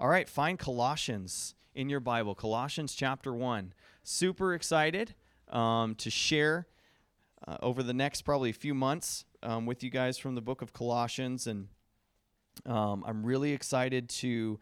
All right, find Colossians in your Bible, Colossians chapter 1. Super excited um, to share uh, over the next probably a few months um, with you guys from the book of Colossians. And um, I'm really excited to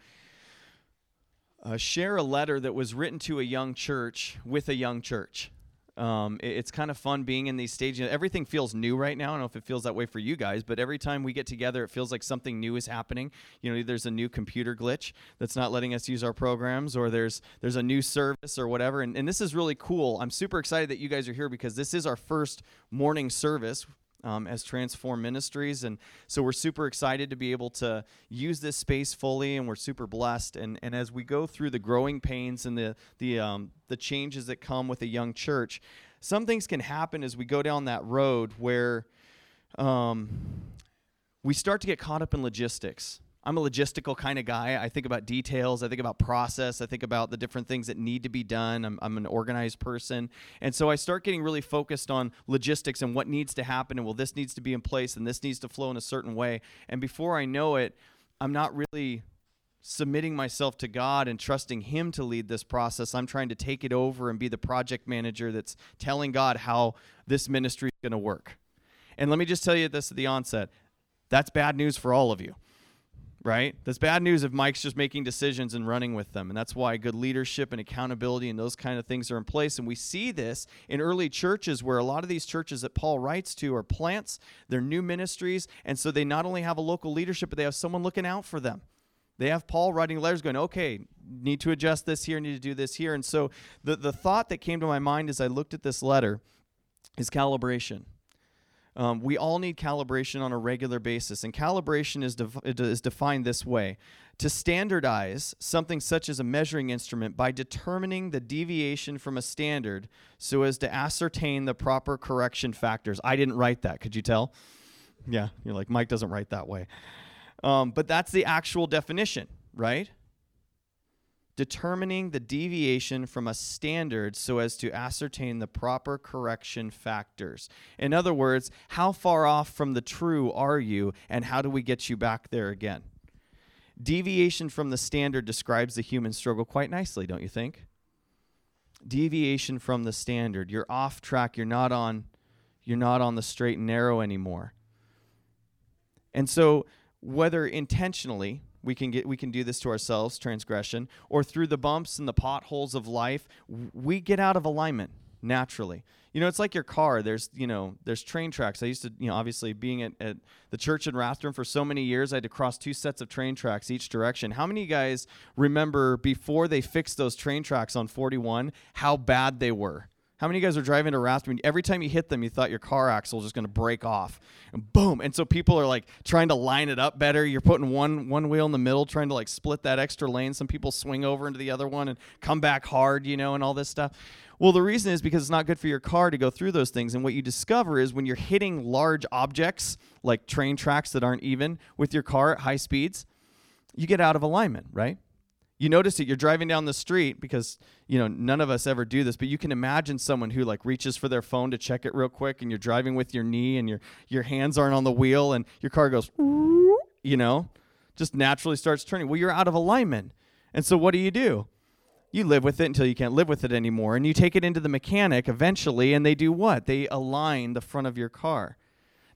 uh, share a letter that was written to a young church with a young church. Um, it, it's kind of fun being in these stages. Everything feels new right now. I don't know if it feels that way for you guys, but every time we get together, it feels like something new is happening. You know, there's a new computer glitch that's not letting us use our programs, or there's there's a new service or whatever. And, and this is really cool. I'm super excited that you guys are here because this is our first morning service um, as Transform Ministries. And so we're super excited to be able to use this space fully, and we're super blessed. And, and as we go through the growing pains and the, the, um, the changes that come with a young church, some things can happen as we go down that road where um, we start to get caught up in logistics. I'm a logistical kind of guy. I think about details. I think about process. I think about the different things that need to be done. I'm, I'm an organized person. And so I start getting really focused on logistics and what needs to happen. And well, this needs to be in place and this needs to flow in a certain way. And before I know it, I'm not really submitting myself to God and trusting Him to lead this process. I'm trying to take it over and be the project manager that's telling God how this ministry is going to work. And let me just tell you this at the onset that's bad news for all of you right? That's bad news if Mike's just making decisions and running with them. And that's why good leadership and accountability and those kind of things are in place. And we see this in early churches where a lot of these churches that Paul writes to are plants, they're new ministries. And so they not only have a local leadership, but they have someone looking out for them. They have Paul writing letters going, okay, need to adjust this here, need to do this here. And so the, the thought that came to my mind as I looked at this letter is calibration. Um, we all need calibration on a regular basis, and calibration is, is defined this way to standardize something such as a measuring instrument by determining the deviation from a standard so as to ascertain the proper correction factors. I didn't write that. Could you tell? Yeah, you're like, Mike doesn't write that way. Um, but that's the actual definition, right? Determining the deviation from a standard so as to ascertain the proper correction factors. In other words, how far off from the true are you, and how do we get you back there again? Deviation from the standard describes the human struggle quite nicely, don't you think? Deviation from the standard. You're off track, you're not on you're not on the straight and narrow anymore. And so whether intentionally we can get we can do this to ourselves transgression or through the bumps and the potholes of life we get out of alignment naturally. You know it's like your car. There's you know there's train tracks. I used to you know obviously being at, at the church in rathdrum for so many years i had to cross two sets of train tracks each direction. How many guys remember before they fixed those train tracks on 41 how bad they were how many of you guys are driving to Rathdrum? Every time you hit them, you thought your car axle was just going to break off, and boom! And so people are like trying to line it up better. You're putting one one wheel in the middle, trying to like split that extra lane. Some people swing over into the other one and come back hard, you know, and all this stuff. Well, the reason is because it's not good for your car to go through those things. And what you discover is when you're hitting large objects like train tracks that aren't even with your car at high speeds, you get out of alignment, right? You notice it you're driving down the street because you know none of us ever do this but you can imagine someone who like reaches for their phone to check it real quick and you're driving with your knee and your your hands aren't on the wheel and your car goes you know just naturally starts turning. Well you're out of alignment. And so what do you do? You live with it until you can't live with it anymore and you take it into the mechanic eventually and they do what? They align the front of your car.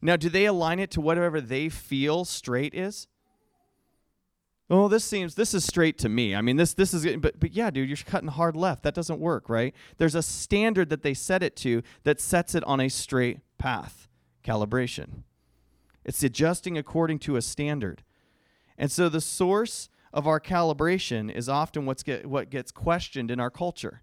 Now do they align it to whatever they feel straight is oh this seems this is straight to me. I mean this this is but but yeah dude you're cutting hard left. That doesn't work right? There's a standard that they set it to that sets it on a straight path. Calibration. It's adjusting according to a standard. And so the source of our calibration is often what's get, what gets questioned in our culture.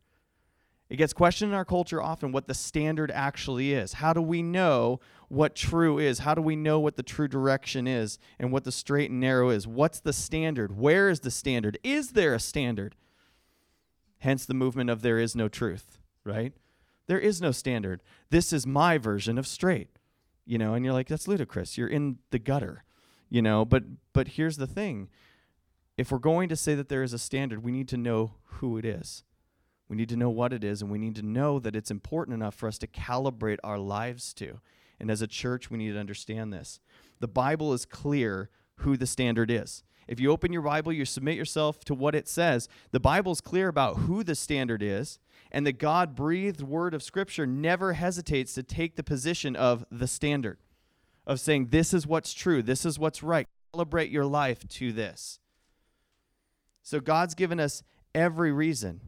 It gets questioned in our culture often what the standard actually is. How do we know what true is? How do we know what the true direction is and what the straight and narrow is? What's the standard? Where is the standard? Is there a standard? Hence the movement of there is no truth, right? There is no standard. This is my version of straight. You know, and you're like that's ludicrous. You're in the gutter. You know, but but here's the thing. If we're going to say that there is a standard, we need to know who it is. We need to know what it is, and we need to know that it's important enough for us to calibrate our lives to. And as a church, we need to understand this. The Bible is clear who the standard is. If you open your Bible, you submit yourself to what it says. The Bible's clear about who the standard is, and the God breathed word of Scripture never hesitates to take the position of the standard, of saying, This is what's true, this is what's right. Celebrate your life to this. So God's given us every reason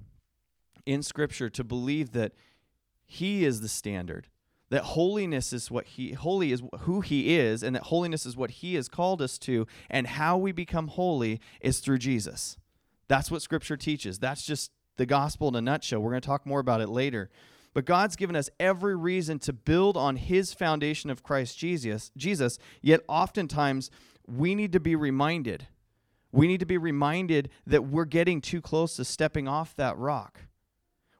in Scripture to believe that He is the standard that holiness is what he holy is who he is and that holiness is what he has called us to and how we become holy is through Jesus. That's what scripture teaches. That's just the gospel in a nutshell. We're going to talk more about it later. But God's given us every reason to build on his foundation of Christ Jesus, Jesus, yet oftentimes we need to be reminded. We need to be reminded that we're getting too close to stepping off that rock.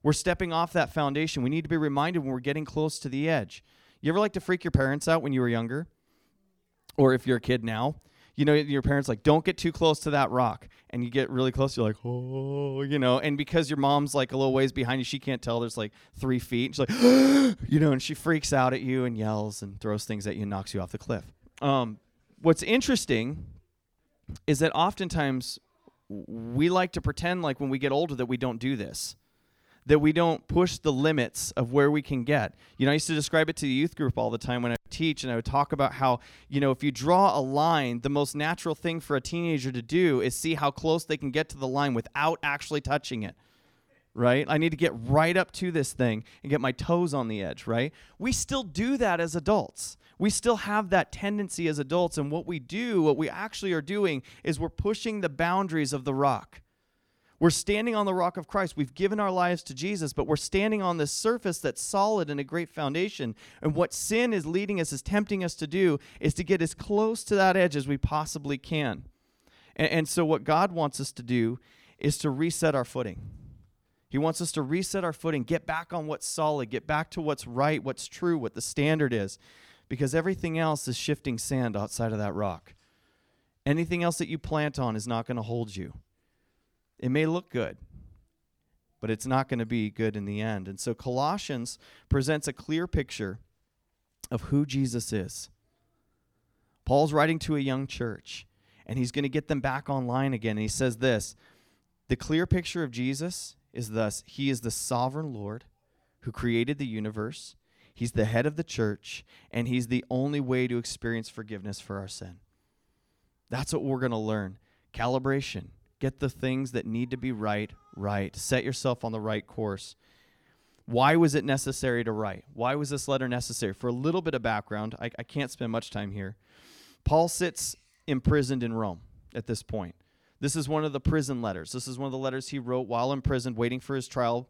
We're stepping off that foundation. We need to be reminded when we're getting close to the edge. You ever like to freak your parents out when you were younger? Or if you're a kid now? You know, your parents like, don't get too close to that rock. And you get really close, you're like, oh, you know, and because your mom's like a little ways behind you, she can't tell there's like three feet. She's like, you know, and she freaks out at you and yells and throws things at you and knocks you off the cliff. Um, what's interesting is that oftentimes we like to pretend like when we get older that we don't do this that we don't push the limits of where we can get. You know, I used to describe it to the youth group all the time when I teach, and I would talk about how, you know, if you draw a line, the most natural thing for a teenager to do is see how close they can get to the line without actually touching it. Right? I need to get right up to this thing and get my toes on the edge, right? We still do that as adults. We still have that tendency as adults, and what we do, what we actually are doing, is we're pushing the boundaries of the rock we're standing on the rock of Christ. We've given our lives to Jesus, but we're standing on this surface that's solid and a great foundation. And what sin is leading us, is tempting us to do, is to get as close to that edge as we possibly can. And, and so, what God wants us to do is to reset our footing. He wants us to reset our footing, get back on what's solid, get back to what's right, what's true, what the standard is, because everything else is shifting sand outside of that rock. Anything else that you plant on is not going to hold you. It may look good, but it's not going to be good in the end. And so Colossians presents a clear picture of who Jesus is. Paul's writing to a young church, and he's going to get them back online again. And he says this The clear picture of Jesus is thus He is the sovereign Lord who created the universe, He's the head of the church, and He's the only way to experience forgiveness for our sin. That's what we're going to learn. Calibration Get the things that need to be right, right. Set yourself on the right course. Why was it necessary to write? Why was this letter necessary? For a little bit of background, I, I can't spend much time here. Paul sits imprisoned in Rome at this point. This is one of the prison letters. This is one of the letters he wrote while in prison, waiting for his trial.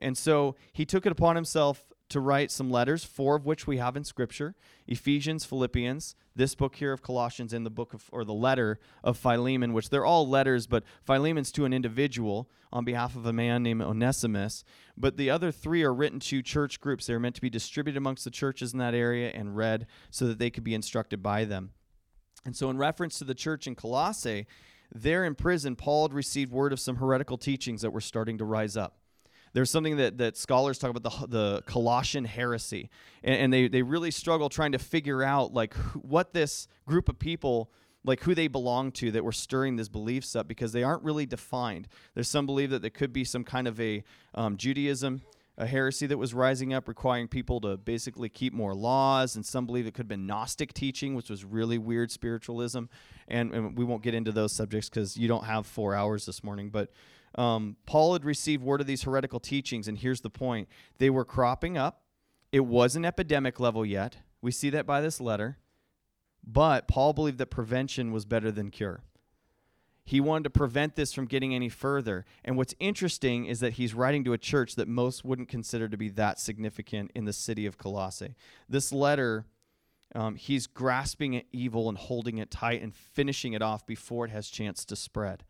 And so he took it upon himself to write some letters, four of which we have in Scripture Ephesians, Philippians, this book here of Colossians, and the book of, or the letter of Philemon, which they're all letters, but Philemon's to an individual on behalf of a man named Onesimus. But the other three are written to church groups. They're meant to be distributed amongst the churches in that area and read so that they could be instructed by them. And so, in reference to the church in Colossae, there in prison, Paul had received word of some heretical teachings that were starting to rise up there's something that, that scholars talk about the, the Colossian heresy, and, and they, they really struggle trying to figure out like what this group of people like who they belong to that were stirring these beliefs up because they aren't really defined. There's some believe that there could be some kind of a um, Judaism, a heresy that was rising up, requiring people to basically keep more laws, and some believe it could have been Gnostic teaching, which was really weird spiritualism. And, and we won't get into those subjects because you don't have four hours this morning, but um, Paul had received word of these heretical teachings, and here's the point they were cropping up. It wasn't epidemic level yet. We see that by this letter. But Paul believed that prevention was better than cure. He wanted to prevent this from getting any further. And what's interesting is that he's writing to a church that most wouldn't consider to be that significant in the city of Colossae. This letter, um, he's grasping at evil and holding it tight and finishing it off before it has chance to spread.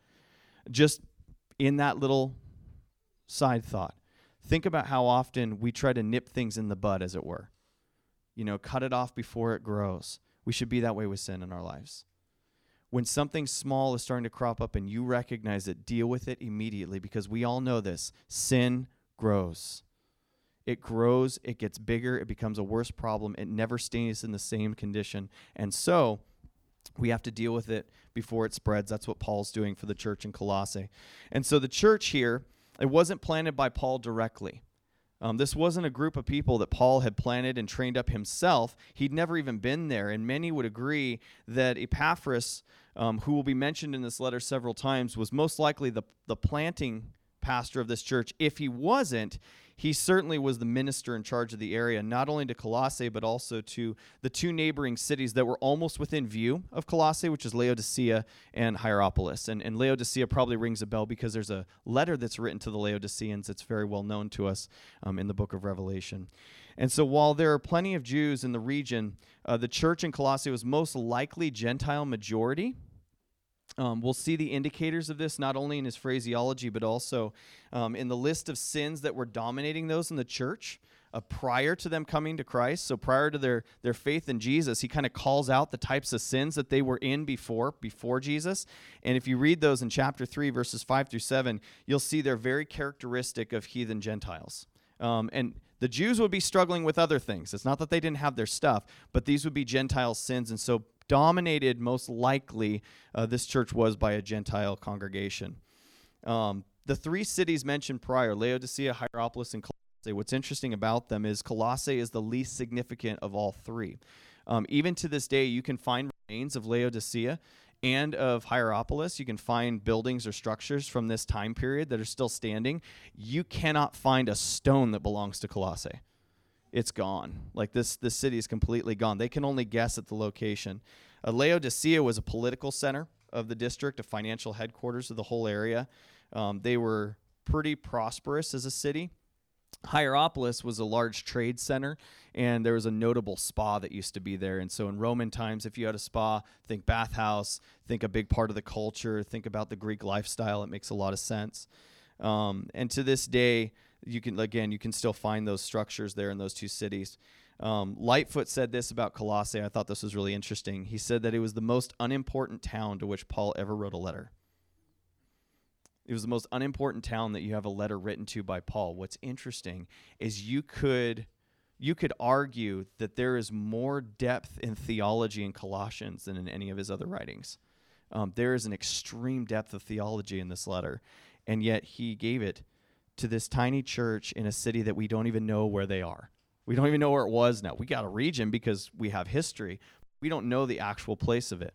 Just in that little side thought, think about how often we try to nip things in the bud, as it were. You know, cut it off before it grows. We should be that way with sin in our lives. When something small is starting to crop up and you recognize it, deal with it immediately because we all know this sin grows. It grows, it gets bigger, it becomes a worse problem, it never stays in the same condition. And so, we have to deal with it before it spreads. That's what Paul's doing for the church in Colossae. And so the church here, it wasn't planted by Paul directly. Um, this wasn't a group of people that Paul had planted and trained up himself. He'd never even been there. And many would agree that Epaphras, um, who will be mentioned in this letter several times, was most likely the, the planting pastor of this church. If he wasn't, he certainly was the minister in charge of the area, not only to Colossae, but also to the two neighboring cities that were almost within view of Colossae, which is Laodicea and Hierapolis. And, and Laodicea probably rings a bell because there's a letter that's written to the Laodiceans that's very well known to us um, in the book of Revelation. And so, while there are plenty of Jews in the region, uh, the church in Colossae was most likely Gentile majority. Um, we'll see the indicators of this not only in his phraseology, but also um, in the list of sins that were dominating those in the church uh, prior to them coming to Christ. So prior to their, their faith in Jesus, he kind of calls out the types of sins that they were in before, before Jesus. And if you read those in chapter 3, verses 5 through 7, you'll see they're very characteristic of heathen Gentiles. Um, and the Jews would be struggling with other things. It's not that they didn't have their stuff, but these would be Gentile sins. And so dominated, most likely, uh, this church was by a Gentile congregation. Um, the three cities mentioned prior, Laodicea, Hierapolis, and Colossae, what's interesting about them is Colossae is the least significant of all three. Um, even to this day, you can find remains of Laodicea and of Hierapolis. You can find buildings or structures from this time period that are still standing. You cannot find a stone that belongs to Colossae it's gone. Like this, this city is completely gone. They can only guess at the location. Uh, Laodicea was a political center of the district, a financial headquarters of the whole area. Um, they were pretty prosperous as a city. Hierapolis was a large trade center, and there was a notable spa that used to be there. And so, in Roman times, if you had a spa, think bathhouse, think a big part of the culture, think about the Greek lifestyle. It makes a lot of sense. Um, and to this day, you can again you can still find those structures there in those two cities. Um, Lightfoot said this about Colossae. I thought this was really interesting. He said that it was the most unimportant town to which Paul ever wrote a letter. It was the most unimportant town that you have a letter written to by Paul. What's interesting is you could you could argue that there is more depth in theology in Colossians than in any of his other writings. Um, there is an extreme depth of theology in this letter, and yet he gave it to this tiny church in a city that we don't even know where they are. We don't even know where it was now. We got a region because we have history. We don't know the actual place of it.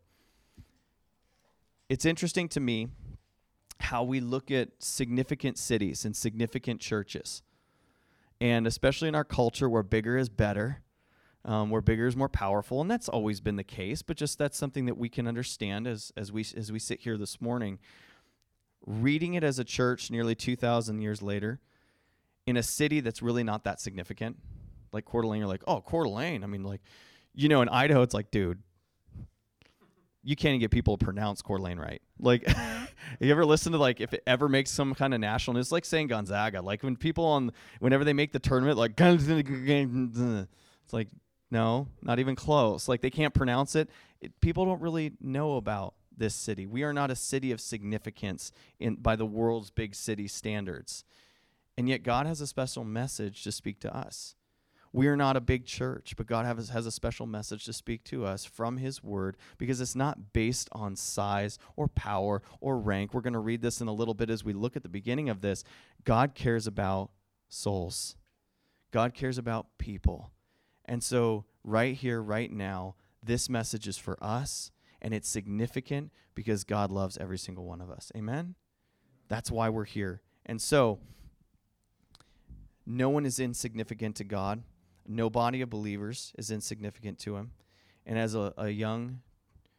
It's interesting to me how we look at significant cities and significant churches. And especially in our culture where bigger is better, um, where bigger is more powerful, and that's always been the case, but just that's something that we can understand as, as, we, as we sit here this morning reading it as a church nearly 2,000 years later in a city that's really not that significant, like Coeur d'Alene, you're like, oh, Coeur d'Alene. I mean, like, you know, in Idaho, it's like, dude, you can't even get people to pronounce Coeur d'Alene right. Like, you ever listen to like if it ever makes some kind of national news, like saying Gonzaga. Like when people on whenever they make the tournament, like it's like no, not even close. Like they can't pronounce it. it people don't really know about this city. We are not a city of significance in by the world's big city standards. And yet God has a special message to speak to us. We are not a big church, but God has, has a special message to speak to us from His Word because it's not based on size or power or rank. We're going to read this in a little bit as we look at the beginning of this. God cares about souls, God cares about people. And so, right here, right now, this message is for us and it's significant because God loves every single one of us. Amen? That's why we're here. And so, no one is insignificant to God. No body of believers is insignificant to Him. And as a, a young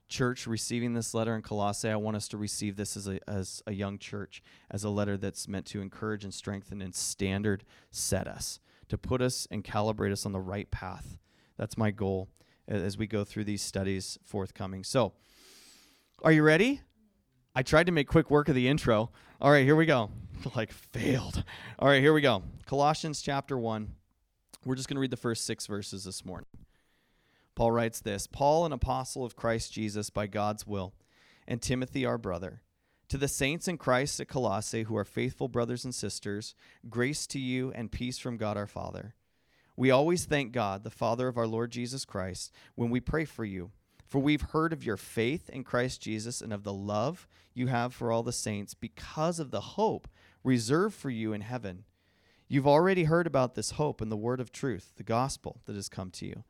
church receiving this letter in Colossae, I want us to receive this as a, as a young church, as a letter that's meant to encourage and strengthen and standard set us, to put us and calibrate us on the right path. That's my goal as we go through these studies forthcoming. So, are you ready? I tried to make quick work of the intro. All right, here we go. like failed. All right, here we go. Colossians chapter 1. We're just going to read the first 6 verses this morning. Paul writes this, Paul an apostle of Christ Jesus by God's will, and Timothy our brother, to the saints in Christ at Colossae who are faithful brothers and sisters, grace to you and peace from God our Father. We always thank God, the Father of our Lord Jesus Christ, when we pray for you For we've heard of your faith in Christ Jesus and of the love you have for all the saints because of the hope reserved for you in heaven. You've already heard about this hope in the word of truth, the gospel that has come to you.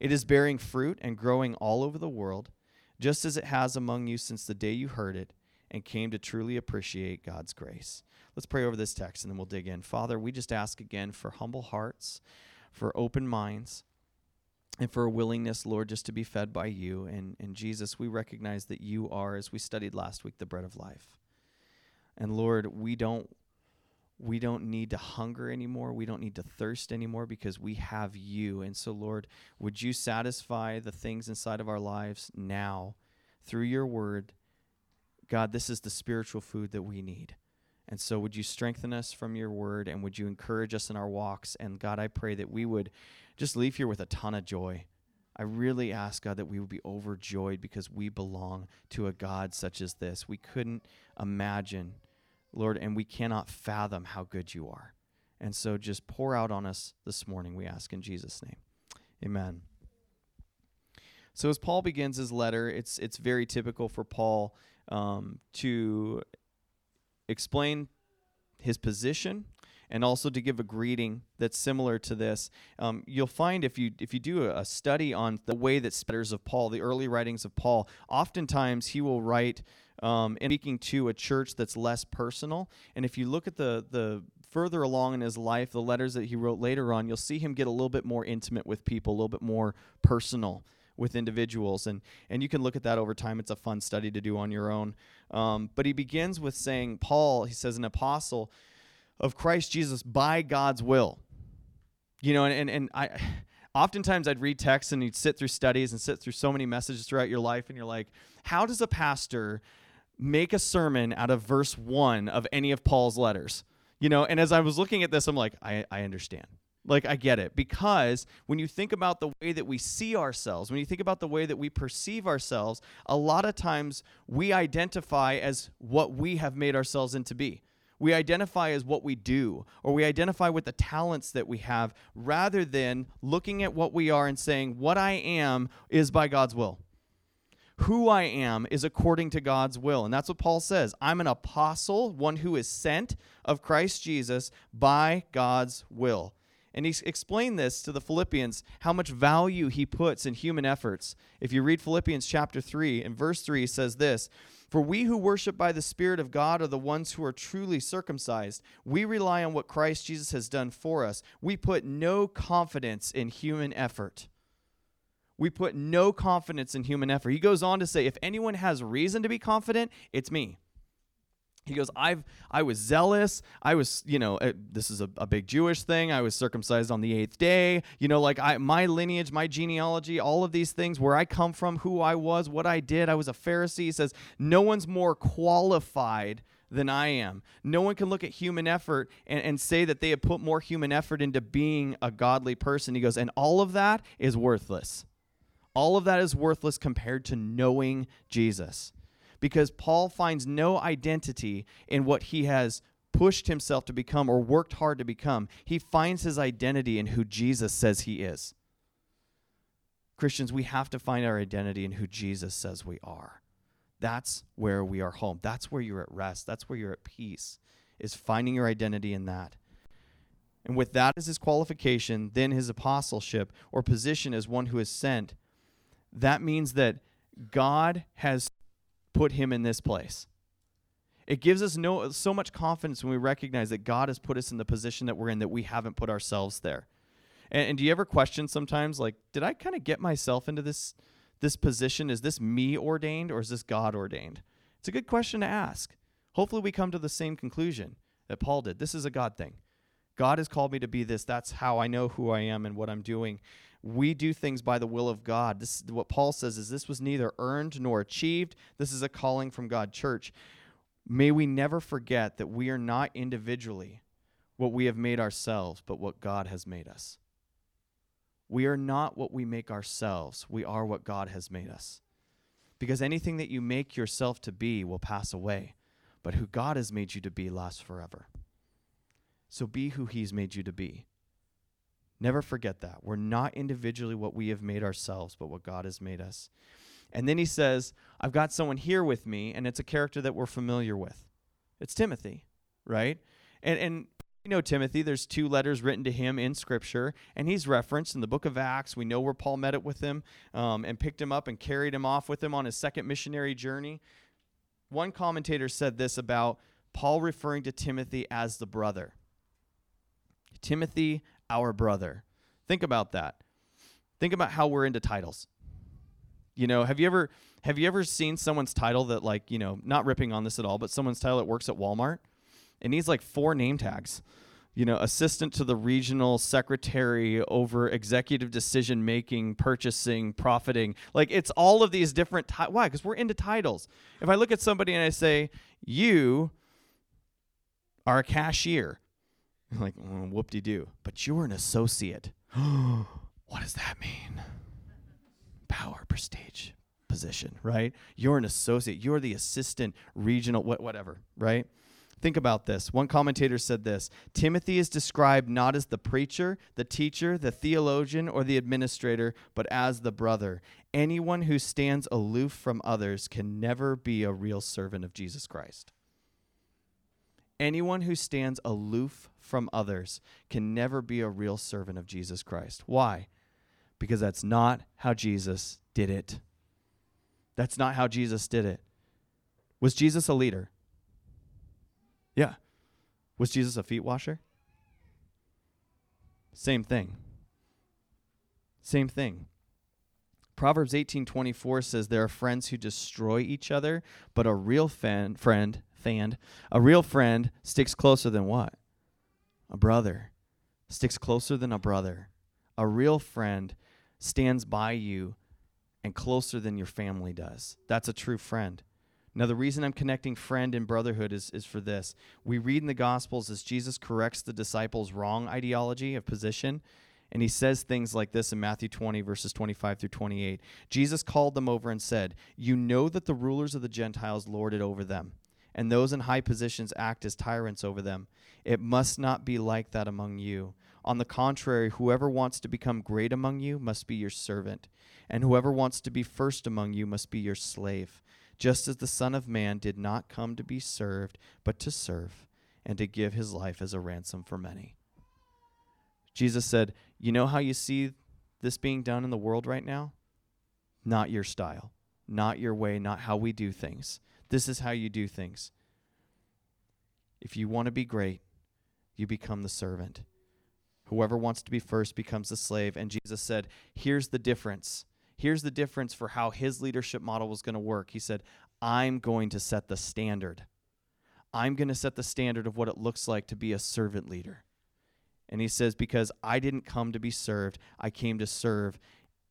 It is bearing fruit and growing all over the world, just as it has among you since the day you heard it and came to truly appreciate God's grace. Let's pray over this text and then we'll dig in. Father, we just ask again for humble hearts, for open minds, and for a willingness, Lord, just to be fed by you. And, and Jesus, we recognize that you are, as we studied last week, the bread of life. And Lord, we don't we don't need to hunger anymore. We don't need to thirst anymore because we have you. And so, Lord, would you satisfy the things inside of our lives now through your word? God, this is the spiritual food that we need. And so, would you strengthen us from your word and would you encourage us in our walks? And God, I pray that we would just leave here with a ton of joy. I really ask, God, that we would be overjoyed because we belong to a God such as this. We couldn't imagine Lord, and we cannot fathom how good you are. And so just pour out on us this morning, we ask in Jesus' name. Amen. So as Paul begins his letter, it's it's very typical for Paul um, to explain his position and also to give a greeting that's similar to this. Um, you'll find if you if you do a study on the way that letters of Paul, the early writings of Paul, oftentimes he will write um, speaking to a church that's less personal. And if you look at the the further along in his life, the letters that he wrote later on, you'll see him get a little bit more intimate with people, a little bit more personal with individuals and and you can look at that over time it's a fun study to do on your own um, but he begins with saying paul he says an apostle of christ jesus by god's will you know and and, and i oftentimes i'd read texts and you'd sit through studies and sit through so many messages throughout your life and you're like how does a pastor make a sermon out of verse one of any of Paul's letters. You know, and as I was looking at this, I'm like, I, I understand. Like, I get it. Because when you think about the way that we see ourselves, when you think about the way that we perceive ourselves, a lot of times we identify as what we have made ourselves into be. We identify as what we do, or we identify with the talents that we have, rather than looking at what we are and saying, What I am is by God's will who I am is according to God's will. And that's what Paul says. I'm an apostle, one who is sent of Christ Jesus by God's will. And he explained this to the Philippians, how much value he puts in human efforts. If you read Philippians chapter 3, and verse 3 says this For we who worship by the Spirit of God are the ones who are truly circumcised. We rely on what Christ Jesus has done for us. We put no confidence in human effort we put no confidence in human effort. He goes on to say, if anyone has reason to be confident, it's me. He goes, I've I was zealous. I was, you know, uh, this is a, a big Jewish thing. I was circumcised on the eighth day. You know, like I my lineage, my genealogy, all of these things, where I come from, who I was, what I did. I was a Pharisee. He says, no one's more qualified than I am. No one can look at human effort and, and say that they have put more human effort into being a godly person. He goes, and all of that is worthless. All of that is worthless compared to knowing Jesus. Because Paul finds no identity in what he has pushed himself to become or worked hard to become. He finds his identity in who Jesus says he is. Christians, we have to find our identity in who Jesus says we are. That's where we are home. That's where you're at rest. That's where you're at peace, is finding your identity in that. And with that as his qualification, then his apostleship or position as one who is sent that means that God has put him in this place. It gives us no so much confidence when we recognize that God has put us in the position that we're in that we haven't put ourselves there. And, and do you ever question sometimes like did I kind of get myself into this this position? Is this me ordained or is this God ordained? It's a good question to ask. Hopefully we come to the same conclusion that Paul did. This is a God thing. God has called me to be this. That's how I know who I am and what I'm doing we do things by the will of God. This is what Paul says is this was neither earned nor achieved. This is a calling from God church. May we never forget that we are not individually what we have made ourselves, but what God has made us. We are not what we make ourselves. We are what God has made us. Because anything that you make yourself to be will pass away, but who God has made you to be lasts forever. So be who He's made you to be. Never forget that. We're not individually what we have made ourselves, but what God has made us. And then he says, I've got someone here with me, and it's a character that we're familiar with. It's Timothy, right? And, and you know Timothy, there's two letters written to him in Scripture, and he's referenced in the book of Acts. We know where Paul met it with him um, and picked him up and carried him off with him on his second missionary journey. One commentator said this about Paul referring to Timothy as the brother. Timothy, our brother. Think about that. Think about how we're into titles. You know, have you ever have you ever seen someone's title that like, you know, not ripping on this at all, but someone's title that works at Walmart? It needs like four name tags. You know, assistant to the regional secretary over executive decision making, purchasing, profiting. Like it's all of these different. Ti- Why? Because we're into titles. If I look at somebody and I say, "You are a cashier," like, oh, "Whoop de doo," but you're an associate. what does that mean? Power, prestige, position, right? You're an associate. You're the assistant regional, what, whatever, right? Think about this. One commentator said this Timothy is described not as the preacher, the teacher, the theologian, or the administrator, but as the brother. Anyone who stands aloof from others can never be a real servant of Jesus Christ. Anyone who stands aloof from others can never be a real servant of Jesus Christ. Why? Because that's not how Jesus did it. That's not how Jesus did it. Was Jesus a leader? Yeah. Was Jesus a feet washer? Same thing. Same thing. Proverbs 18:24 says there are friends who destroy each other, but a real fan, friend, fan, a real friend sticks closer than what? A brother. Sticks closer than a brother. A real friend stands by you and closer than your family does. That's a true friend. Now, the reason I'm connecting friend and brotherhood is, is for this. We read in the Gospels as Jesus corrects the disciples' wrong ideology of position, and he says things like this in Matthew 20, verses 25 through 28. Jesus called them over and said, You know that the rulers of the Gentiles lord it over them, and those in high positions act as tyrants over them. It must not be like that among you. On the contrary, whoever wants to become great among you must be your servant, and whoever wants to be first among you must be your slave just as the Son of Man did not come to be served, but to serve, and to give his life as a ransom for many. Jesus said, You know how you see this being done in the world right now? Not your style, not your way, not how we do things. This is how you do things. If you want to be great, you become the servant. Whoever wants to be first becomes the slave. And Jesus said, Here's the difference here's the difference for how his leadership model was going to work. He said, I'm going to set the standard. I'm going to set the standard of what it looks like to be a servant leader. And he says, Because I didn't come to be served, I came to serve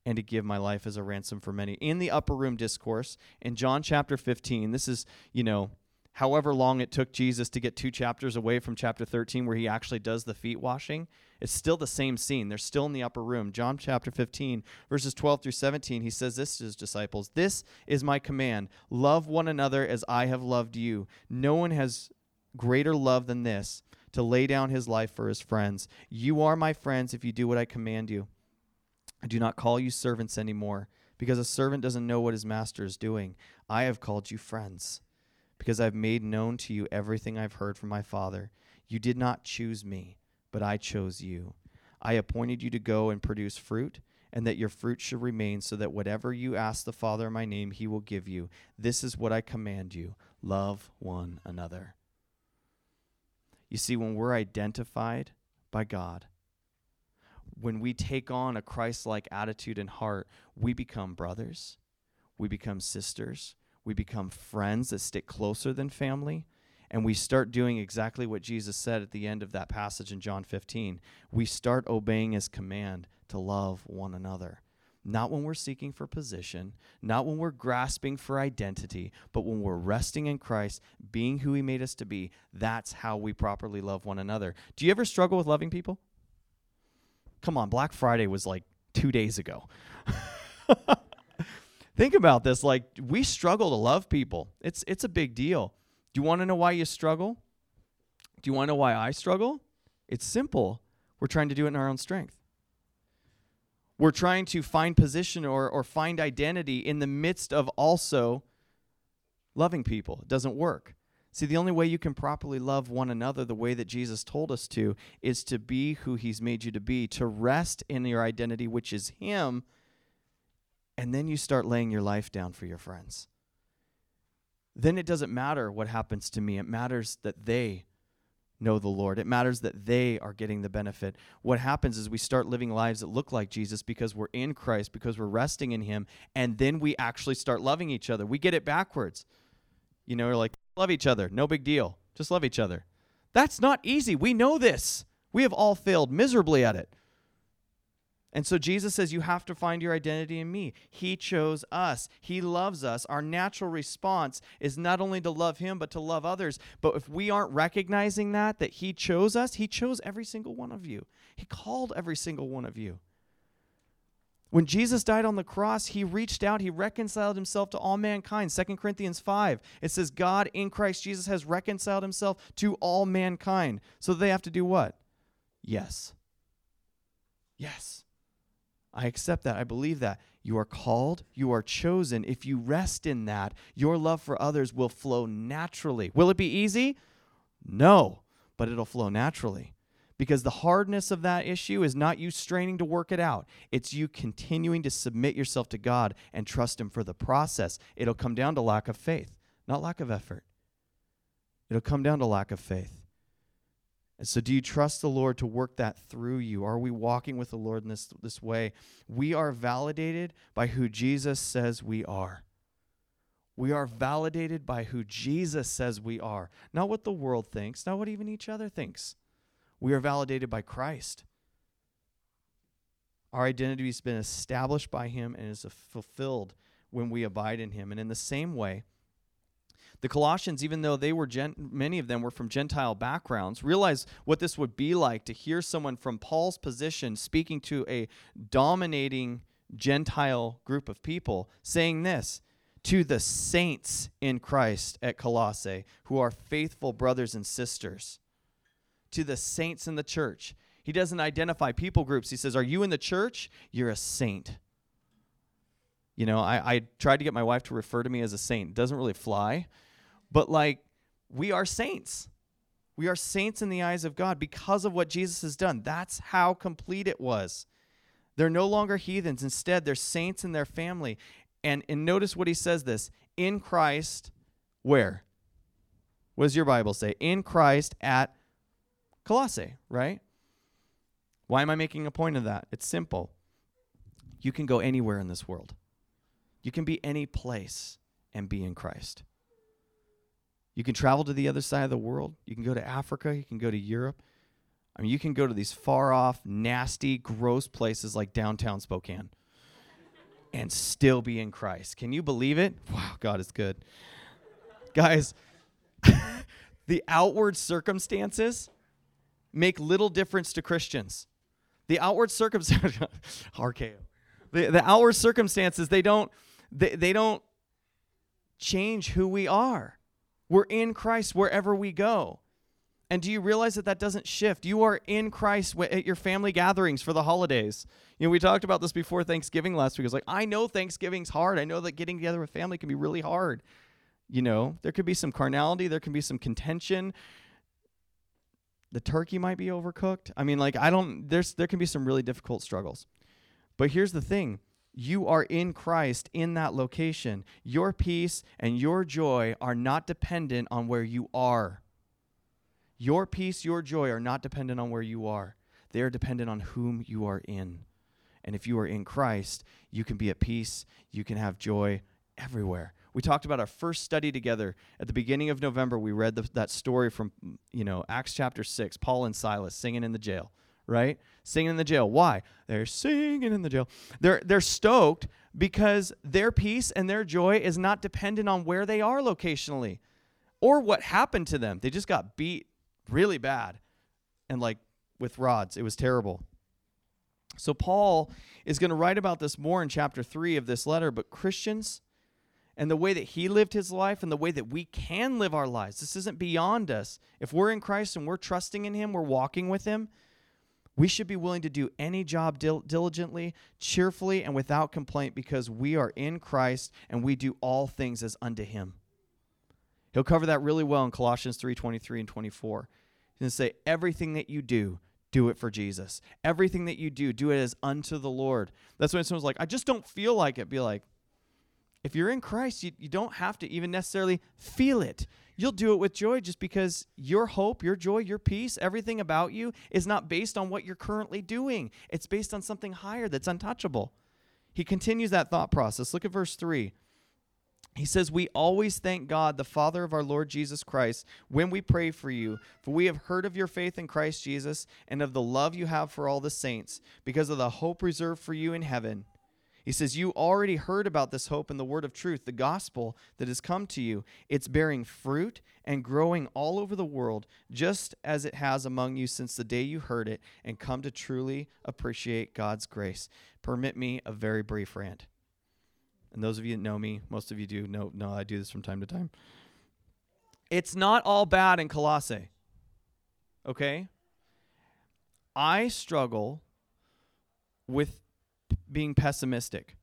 and to give my life as a ransom for many. In the upper room discourse, in John chapter 15, this is, you know, however long it took Jesus to get two chapters away from chapter 13 where he actually does the feet washing, it's still the same scene. They're still in the upper room. John chapter 15, verses 12 through 17, he says this to his disciples This is my command love one another as I have loved you. No one has greater love than this to lay down his life for his friends. You are my friends if you do what I command you. I do not call you servants anymore because a servant doesn't know what his master is doing. I have called you friends because I've made known to you everything I've heard from my Father. You did not choose me, but I chose you. I appointed you to go and produce fruit, and that your fruit should remain, so that whatever you ask the Father in my name, he will give you. This is what I command you love one another. You see, when we're identified by God, when we take on a Christ like attitude and heart, we become brothers, we become sisters, we become friends that stick closer than family. And we start doing exactly what Jesus said at the end of that passage in John 15. We start obeying his command to love one another. Not when we're seeking for position, not when we're grasping for identity, but when we're resting in Christ, being who he made us to be. That's how we properly love one another. Do you ever struggle with loving people? Come on, Black Friday was like two days ago. think about this like we struggle to love people it's it's a big deal do you want to know why you struggle do you want to know why i struggle it's simple we're trying to do it in our own strength We're trying to find position or, or find identity in the midst of also loving people. It doesn't work. See, the only way you can properly love one another the way that Jesus told us to is to be who he's made you to be, to rest in your identity, which is him, and then you start laying your life down for your friends. Then it doesn't matter what happens to me, it matters that they know the Lord. It matters that they are getting the benefit. What happens is we start living lives that look like Jesus because we're in Christ, because we're resting in Him, and then we actually start loving each other. We get it backwards. You know, like, love each other, no big deal. Just love each other. That's not easy. We know this. We have all failed miserably at it. And so Jesus says, You have to find your identity in me. He chose us, He loves us. Our natural response is not only to love Him, but to love others. But if we aren't recognizing that, that He chose us, He chose every single one of you. He called every single one of you. When Jesus died on the cross, he reached out, he reconciled himself to all mankind. 2 Corinthians 5, it says, God in Christ Jesus has reconciled himself to all mankind. So they have to do what? Yes. Yes. I accept that. I believe that. You are called, you are chosen. If you rest in that, your love for others will flow naturally. Will it be easy? No, but it'll flow naturally. Because the hardness of that issue is not you straining to work it out. It's you continuing to submit yourself to God and trust Him for the process. It'll come down to lack of faith, not lack of effort. It'll come down to lack of faith. And so, do you trust the Lord to work that through you? Are we walking with the Lord in this, this way? We are validated by who Jesus says we are. We are validated by who Jesus says we are, not what the world thinks, not what even each other thinks. We are validated by Christ. Our identity has been established by Him and is fulfilled when we abide in Him. And in the same way, the Colossians, even though they were gen- many of them were from Gentile backgrounds, realize what this would be like to hear someone from Paul's position speaking to a dominating Gentile group of people, saying this to the saints in Christ at Colossae, who are faithful brothers and sisters, to the saints in the church. He doesn't identify people groups. He says, Are you in the church? You're a saint. You know, I, I tried to get my wife to refer to me as a saint. It doesn't really fly. But like, we are saints. We are saints in the eyes of God because of what Jesus has done. That's how complete it was. They're no longer heathens. Instead, they're saints in their family. And, and notice what he says this in Christ, where? What does your Bible say? In Christ at Colossae, right? Why am I making a point of that? It's simple. You can go anywhere in this world, you can be any place and be in Christ. You can travel to the other side of the world. You can go to Africa. You can go to Europe. I mean, you can go to these far off, nasty, gross places like downtown Spokane and still be in Christ. Can you believe it? Wow, God is good. Guys, the outward circumstances make little difference to Christians. The outward circumstances. The, the outward circumstances, they don't, they, they don't change who we are. We're in Christ wherever we go. And do you realize that that doesn't shift? You are in Christ at your family gatherings for the holidays. You know, we talked about this before Thanksgiving last week. I was like, I know Thanksgiving's hard. I know that getting together with family can be really hard. You know, there could be some carnality, there can be some contention. The turkey might be overcooked. I mean, like I don't there's there can be some really difficult struggles. But here's the thing you are in Christ in that location. Your peace and your joy are not dependent on where you are. Your peace, your joy are not dependent on where you are. They are dependent on whom you are in. And if you are in Christ, you can be at peace, you can have joy everywhere. We talked about our first study together at the beginning of November. We read the, that story from, you know, Acts chapter 6, Paul and Silas singing in the jail right? Singing in the jail. Why? They're singing in the jail. They're they're stoked because their peace and their joy is not dependent on where they are locationally or what happened to them. They just got beat really bad and like with rods. It was terrible. So Paul is going to write about this more in chapter 3 of this letter, but Christians and the way that he lived his life and the way that we can live our lives. This isn't beyond us. If we're in Christ and we're trusting in him, we're walking with him, We should be willing to do any job dil- diligently, cheerfully, and without complaint because we are in Christ and we do all things as unto him. He'll cover that really well in Colossians 3 23 and 24. He's going to say, Everything that you do, do it for Jesus. Everything that you do, do it as unto the Lord. That's when someone's like, I just don't feel like it. Be like, if you're in Christ, you, you don't have to even necessarily feel it. You'll do it with joy just because your hope, your joy, your peace, everything about you is not based on what you're currently doing. It's based on something higher that's untouchable. He continues that thought process. Look at verse 3. He says, We always thank God, the Father of our Lord Jesus Christ, when we pray for you, for we have heard of your faith in Christ Jesus and of the love you have for all the saints, because of the hope reserved for you in heaven. He says, You already heard about this hope in the word of truth, the gospel that has come to you. It's bearing fruit and growing all over the world, just as it has among you since the day you heard it and come to truly appreciate God's grace. Permit me a very brief rant. And those of you that know me, most of you do know, know I do this from time to time. It's not all bad in Colossae. Okay? I struggle with being pessimistic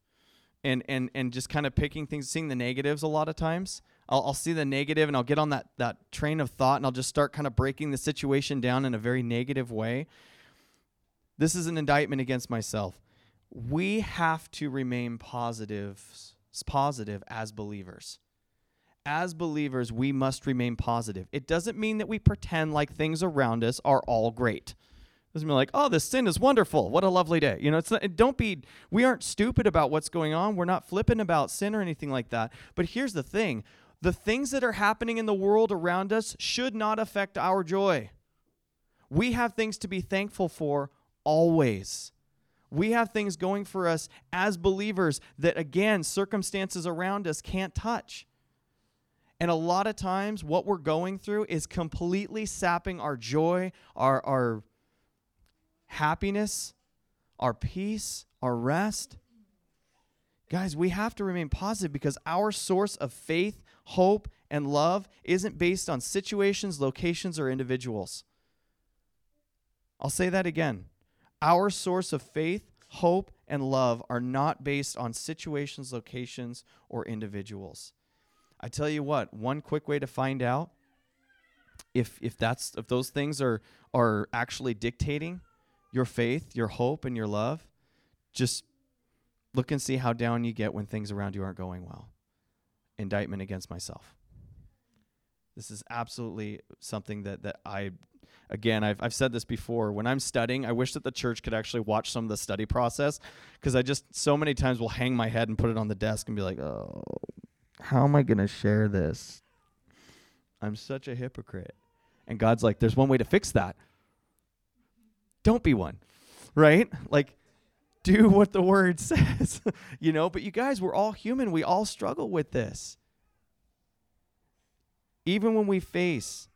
and and and just kind of picking things seeing the negatives a lot of times. I'll, I'll see the negative and i'll get on that that train of thought and i'll just start kind of breaking the situation down in a very negative way. This is an indictment against myself. We have to remain positive positive as believers. As believers we must remain positive. It doesn't mean that we pretend like things around us are all great doesn't mean like, oh, this sin is wonderful. What a lovely day. You know, it's not, don't be. We aren't stupid about what's going on. We're not flippant about sin or anything like that. But here's the thing: the things that are happening in the world around us should not affect our joy. We have things to be thankful for always. We have things going for us as believers that, again, circumstances around us can't touch. And a lot of times, what we're going through is completely sapping our joy, our, our happiness, our peace, our rest. Guys, we have to remain positive because our source of faith, hope, and love isn't based on situations, locations, or individuals. I'll say that again. Our source of faith, hope, and love are not based on situations, locations, or individuals. I tell you what, one quick way to find out if if that's if those things are are actually dictating your faith, your hope, and your love, just look and see how down you get when things around you aren't going well. Indictment against myself. This is absolutely something that, that I, again, I've, I've said this before. When I'm studying, I wish that the church could actually watch some of the study process because I just so many times will hang my head and put it on the desk and be like, oh, how am I going to share this? I'm such a hypocrite. And God's like, there's one way to fix that don't be one, right? Like, do what the word says, you know? But you guys, we're all human. We all struggle with this. Even when we face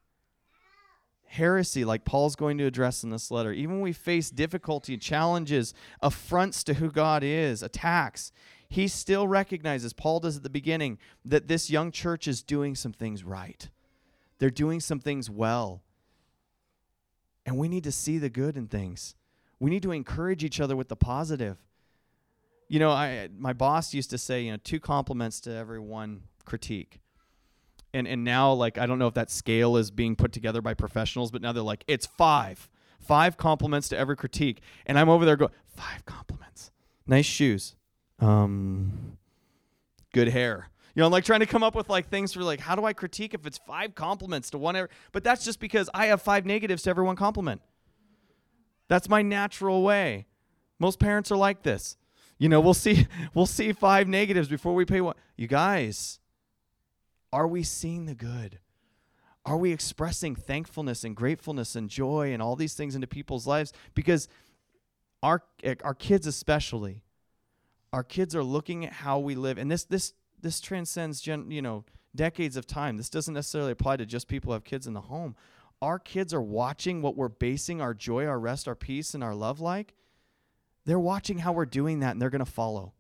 heresy, like Paul's going to address in this letter, even when we face difficulty, challenges, affronts to who God is, attacks, he still recognizes, Paul does at the beginning, that this young church is doing some things right. They're doing some things well. And we need to see the good in things. We need to encourage each other with the positive. You know, I my boss used to say, you know, two compliments to every one critique. And and now like I don't know if that scale is being put together by professionals, but now they're like, it's five. Five compliments to every critique. And I'm over there going, five compliments. Nice shoes. Um good hair. You know, I'm like trying to come up with like things for like how do I critique if it's five compliments to one, but that's just because I have five negatives to every one compliment. That's my natural way. Most parents are like this. You know, we'll see we'll see five negatives before we pay one. You guys, are we seeing the good? Are we expressing thankfulness and gratefulness and joy and all these things into people's lives? Because our our kids especially, our kids are looking at how we live, and this this this transcends gen, you know decades of time. This doesn't necessarily apply to just people who have kids in the home. Our kids are watching what we're basing our joy, our rest, our peace, and our love like. They're watching how we're doing that and they're going to follow.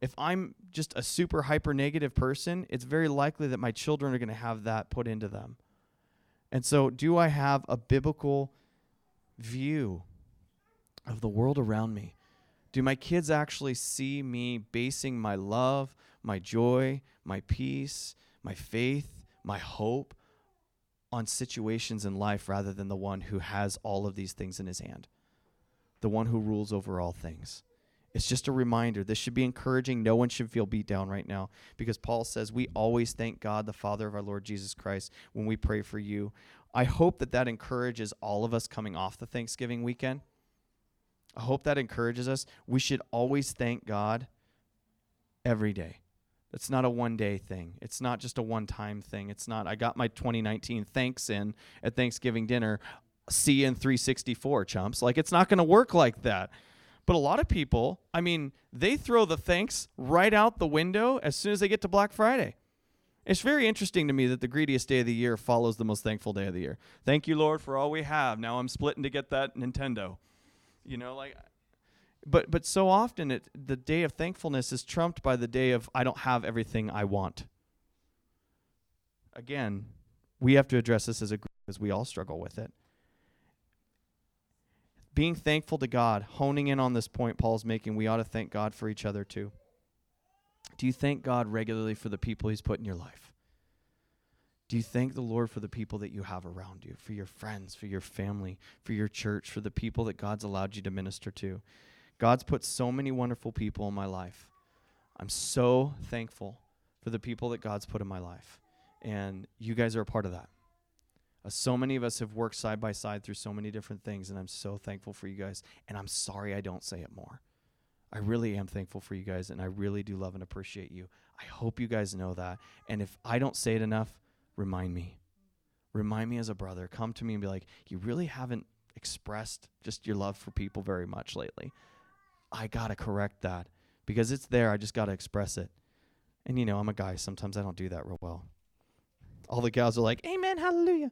If I'm just a super hyper negative person, it's very likely that my children are going to have that put into them. And so, do I have a biblical view of the world around me? Do my kids actually see me basing my love, my joy, my peace, my faith, my hope on situations in life rather than the one who has all of these things in his hand? The one who rules over all things. It's just a reminder. This should be encouraging. No one should feel beat down right now because Paul says we always thank God, the Father of our Lord Jesus Christ, when we pray for you. I hope that that encourages all of us coming off the Thanksgiving weekend. I hope that encourages us. We should always thank God every day. It's not a one day thing. It's not just a one time thing. It's not, I got my 2019 thanks in at Thanksgiving dinner. See you in 364, chumps. Like, it's not going to work like that. But a lot of people, I mean, they throw the thanks right out the window as soon as they get to Black Friday. It's very interesting to me that the greediest day of the year follows the most thankful day of the year. Thank you, Lord, for all we have. Now I'm splitting to get that Nintendo. You know, like but but so often it the day of thankfulness is trumped by the day of I don't have everything I want. Again, we have to address this as a group because we all struggle with it being thankful to God, honing in on this point Paul's making, we ought to thank God for each other too. Do you thank God regularly for the people He's put in your life? Do you thank the Lord for the people that you have around you, for your friends, for your family, for your church, for the people that God's allowed you to minister to? God's put so many wonderful people in my life. I'm so thankful for the people that God's put in my life. And you guys are a part of that. Uh, so many of us have worked side by side through so many different things, and I'm so thankful for you guys. And I'm sorry I don't say it more. I really am thankful for you guys, and I really do love and appreciate you. I hope you guys know that. And if I don't say it enough, remind me. Remind me as a brother. Come to me and be like, you really haven't expressed just your love for people very much lately. I got to correct that because it's there. I just got to express it. And you know, I'm a guy. Sometimes I don't do that real well. All the gals are like, Amen, hallelujah.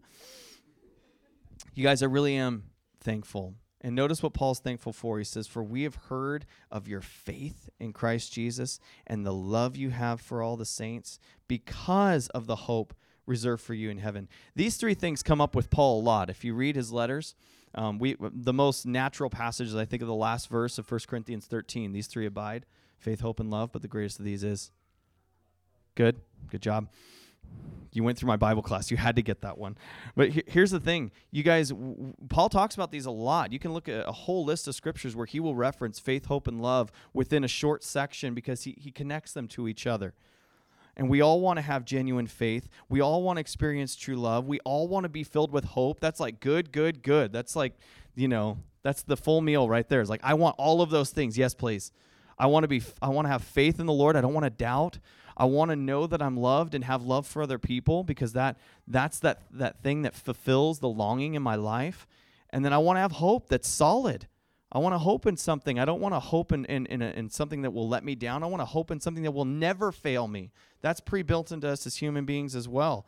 You guys, I really am thankful. And notice what Paul's thankful for. He says, For we have heard of your faith in Christ Jesus and the love you have for all the saints because of the hope reserved for you in heaven. These three things come up with Paul a lot. If you read his letters, um, we the most natural passages I think of the last verse of 1 Corinthians 13. These three abide faith, hope, and love, but the greatest of these is good. Good job you went through my Bible class. You had to get that one. But he- here's the thing, you guys. W- Paul talks about these a lot. You can look at a whole list of scriptures where he will reference faith, hope, and love within a short section because he he connects them to each other. And we all want to have genuine faith. We all want to experience true love. We all want to be filled with hope. That's like good, good, good. That's like, you know, that's the full meal right there. It's like I want all of those things. Yes, please. I want to be I want to have faith in the Lord. I don't want to doubt. I want to know that I'm loved and have love for other people because that that's that that thing that fulfills the longing in my life. And then I want to have hope that's solid. I want to hope in something. I don't want to hope in, in, in, a, in something that will let me down. I want to hope in something that will never fail me. That's pre built into us as human beings as well.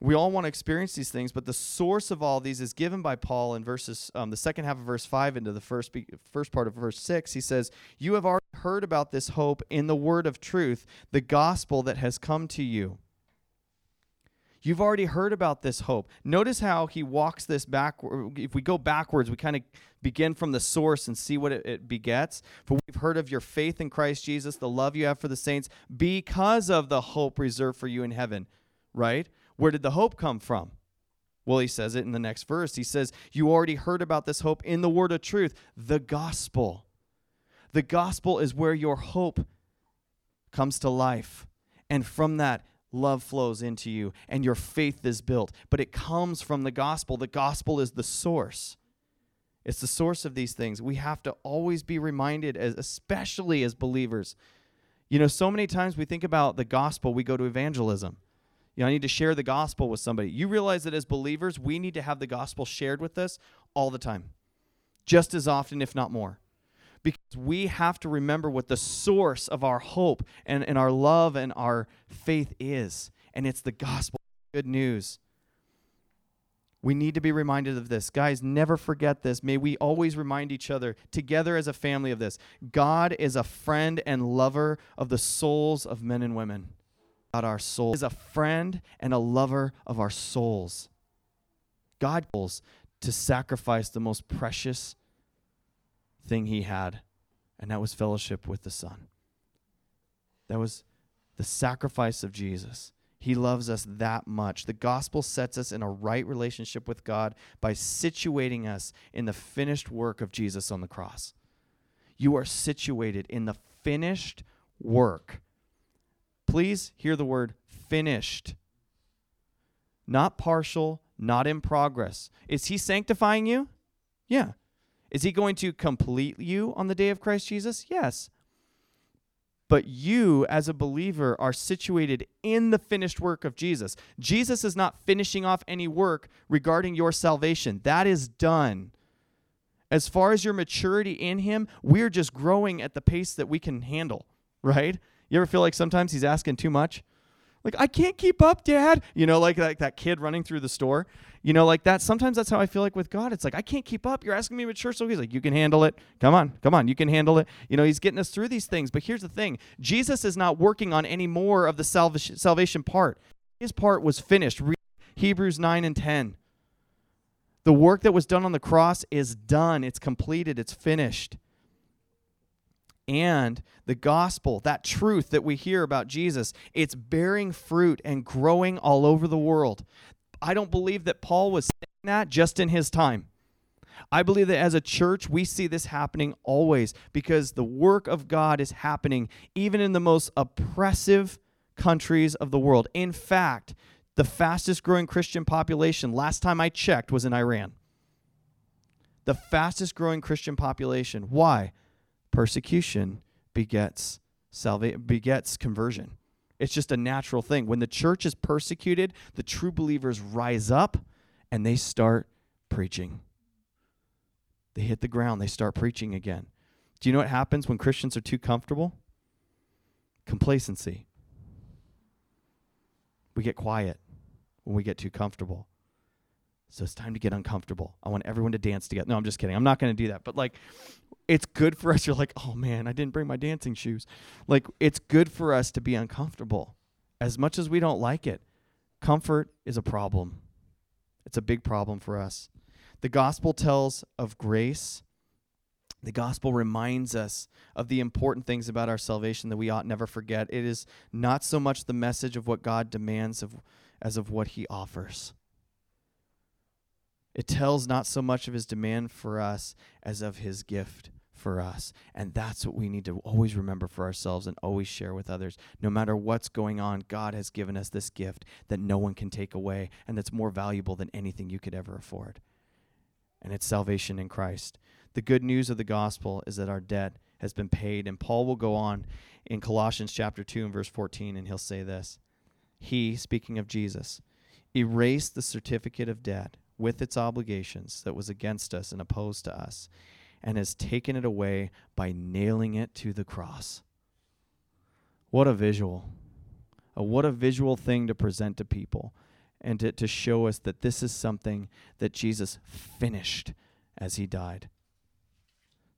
We all want to experience these things, but the source of all these is given by Paul in verses, um, the second half of verse five into the first first part of verse six. He says, "You have already heard about this hope in the word of truth, the gospel that has come to you." You've already heard about this hope. Notice how he walks this back. If we go backwards, we kind of begin from the source and see what it, it, begets. For we've heard of your faith in Christ Jesus, the love you have for the saints, because of the hope reserved for you in heaven. Right? Where did the hope come from? Well, he says it in the next verse. He says, You already heard about this hope in the word of truth, the gospel. The gospel is where your hope comes to life. And from that, love flows into you and your faith is built. But it comes from the gospel. The gospel is the source. It's the source of these things. We have to always be reminded, as, especially as believers. You know, so many times we think about the gospel, we go to evangelism. You know, I need to share the gospel with somebody. You realize that as believers, we need to have the gospel shared with us all the time, just as often, if not more because we have to remember what the source of our hope and, and our love and our faith is. And it's the gospel, good news. We need to be reminded of this. Guys, never forget this. May we always remind each other, together as a family, of this. God is a friend and lover of the souls of men and women. God, our soul, is a friend and a lover of our souls. God calls to sacrifice the most precious thing he had, and that was fellowship with the Son. That was the sacrifice of Jesus. He loves us that much. The gospel sets us in a right relationship with God by situating us in the finished work of Jesus on the cross. You are situated in the finished work. Please hear the word finished. Not partial, not in progress. Is he sanctifying you? Yeah. Is he going to complete you on the day of Christ Jesus? Yes. But you, as a believer, are situated in the finished work of Jesus. Jesus is not finishing off any work regarding your salvation, that is done. As far as your maturity in Him, we're just growing at the pace that we can handle, right? You ever feel like sometimes He's asking too much? Like, I can't keep up, Dad. You know, like, like that kid running through the store. You know, like that. Sometimes that's how I feel like with God. It's like, I can't keep up. You're asking me to mature. So he's like, you can handle it. Come on, come on. You can handle it. You know, he's getting us through these things. But here's the thing Jesus is not working on any more of the salvation, salvation part. His part was finished. Read Hebrews 9 and 10. The work that was done on the cross is done, it's completed, it's finished and the gospel, that truth that we hear about Jesus, it's bearing fruit and growing all over the world. I don't believe that Paul was saying that just in his time. I believe that as a church, we see this happening always because the work of God is happening even in the most oppressive countries of the world. In fact, the fastest growing Christian population, last time I checked, was in Iran. The fastest growing Christian population. Why? Persecution begets salvation begets conversion. It's just a natural thing. When the church is persecuted, the true believers rise up and they start preaching. They hit the ground, they start preaching again. Do you know what happens when Christians are too comfortable? Complacency. We get quiet when we get too comfortable. So it's time to get uncomfortable. I want everyone to dance together. No, I'm just kidding. I'm not going to do that. But like, it's good for us. You're like, oh man, I didn't bring my dancing shoes. Like, it's good for us to be uncomfortable as much as we don't like it. Comfort is a problem, it's a big problem for us. The gospel tells of grace. The gospel reminds us of the important things about our salvation that we ought never forget. It is not so much the message of what God demands of, as of what he offers. It tells not so much of his demand for us as of his gift for us. And that's what we need to always remember for ourselves and always share with others. No matter what's going on, God has given us this gift that no one can take away and that's more valuable than anything you could ever afford. And it's salvation in Christ. The good news of the gospel is that our debt has been paid. And Paul will go on in Colossians chapter 2 and verse 14, and he'll say this He, speaking of Jesus, erased the certificate of debt with its obligations that was against us and opposed to us, and has taken it away by nailing it to the cross. What a visual. Uh, what a visual thing to present to people and to, to show us that this is something that Jesus finished as he died,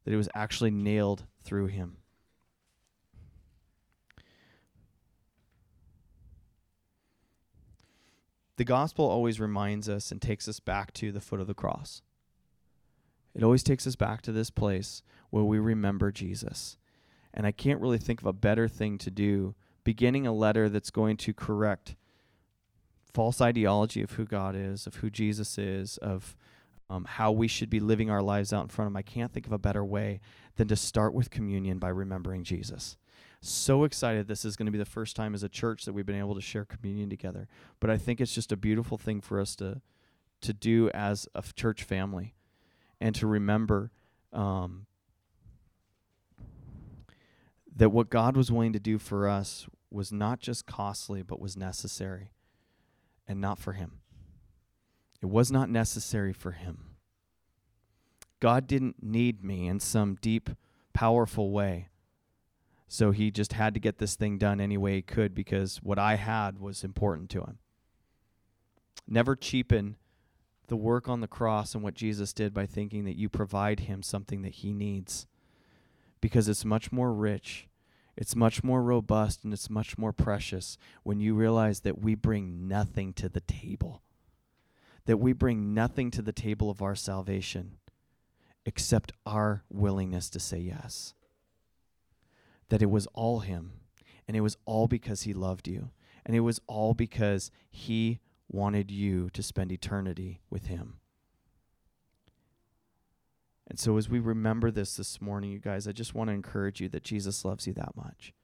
that it was actually nailed through him. The gospel always reminds us and takes us back to the foot of the cross. It always takes us back to this place where we remember Jesus. And I can't really think of a better thing to do beginning a letter that's going to correct false ideology of who God is, of who Jesus is, of um, how we should be living our lives out in front of Him. I can't think of a better way than to start with communion by remembering Jesus. So excited this is going to be the first time as a church that we've been able to share communion together. But I think it's just a beautiful thing for us to to do as a church family and to remember um, that what God was willing to do for us was not just costly, but was necessary and not for Him. It was not necessary for Him. God didn't need me in some deep, powerful way. So he just had to get this thing done any way he could because what I had was important to him. Never cheapen the work on the cross and what Jesus did by thinking that you provide him something that he needs because it's much more rich, it's much more robust, and it's much more precious when you realize that we bring nothing to the table, that we bring nothing to the table of our salvation except our willingness to say yes. That it was all Him, and it was all because He loved you, and it was all because He wanted you to spend eternity with Him. And so, as we remember this this morning, you guys, I just want to encourage you that Jesus loves you that much.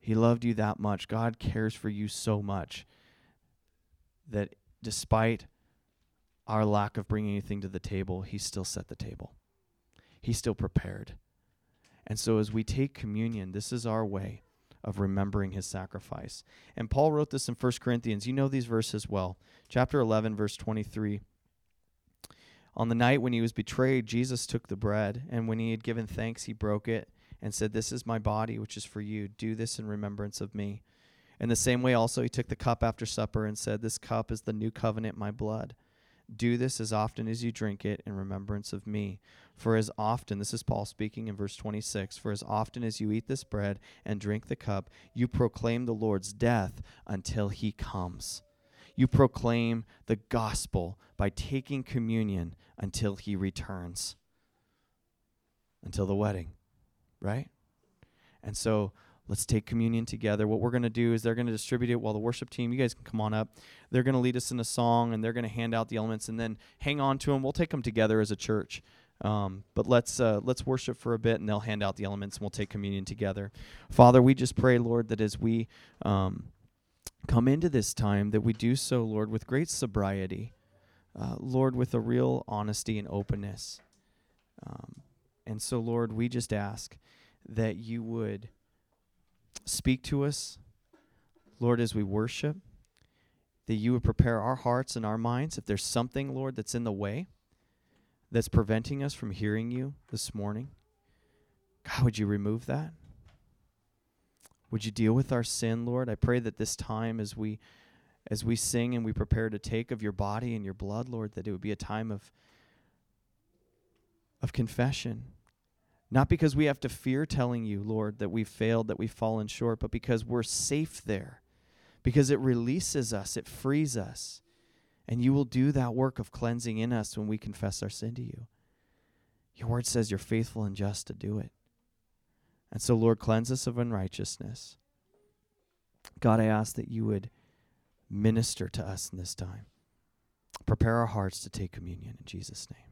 He loved you that much. God cares for you so much that despite our lack of bringing anything to the table, He still set the table. He still prepared. And so, as we take communion, this is our way of remembering His sacrifice. And Paul wrote this in 1 Corinthians. You know these verses well. Chapter 11, verse 23. On the night when he was betrayed, Jesus took the bread, and when he had given thanks, he broke it and said, This is my body, which is for you. Do this in remembrance of me. In the same way, also, he took the cup after supper and said, This cup is the new covenant, my blood. Do this as often as you drink it in remembrance of me. For as often, this is Paul speaking in verse 26, for as often as you eat this bread and drink the cup, you proclaim the Lord's death until he comes. You proclaim the gospel by taking communion until he returns, until the wedding, right? And so let's take communion together. What we're going to do is they're going to distribute it while the worship team, you guys can come on up. They're going to lead us in a song and they're going to hand out the elements and then hang on to them. We'll take them together as a church. Um, but let's uh, let's worship for a bit, and they'll hand out the elements, and we'll take communion together. Father, we just pray, Lord, that as we um, come into this time, that we do so, Lord, with great sobriety, uh, Lord, with a real honesty and openness. Um, and so, Lord, we just ask that you would speak to us, Lord, as we worship, that you would prepare our hearts and our minds. If there's something, Lord, that's in the way, that's preventing us from hearing you this morning, God, would you remove that? Would you deal with our sin, Lord? I pray that this time as we as we sing and we prepare to take of your body and your blood, Lord, that it would be a time of of confession. Not because we have to fear telling you, Lord, that we've failed, that we've fallen short, but because we're safe there. Because it releases us, it frees us. And you will do that work of cleansing in us when we confess our sin to you. Your word says you're faithful and just to do it. And so, Lord, cleanse us of unrighteousness. God, I ask that you would minister to us in this time. Prepare our hearts to take communion in Jesus' name.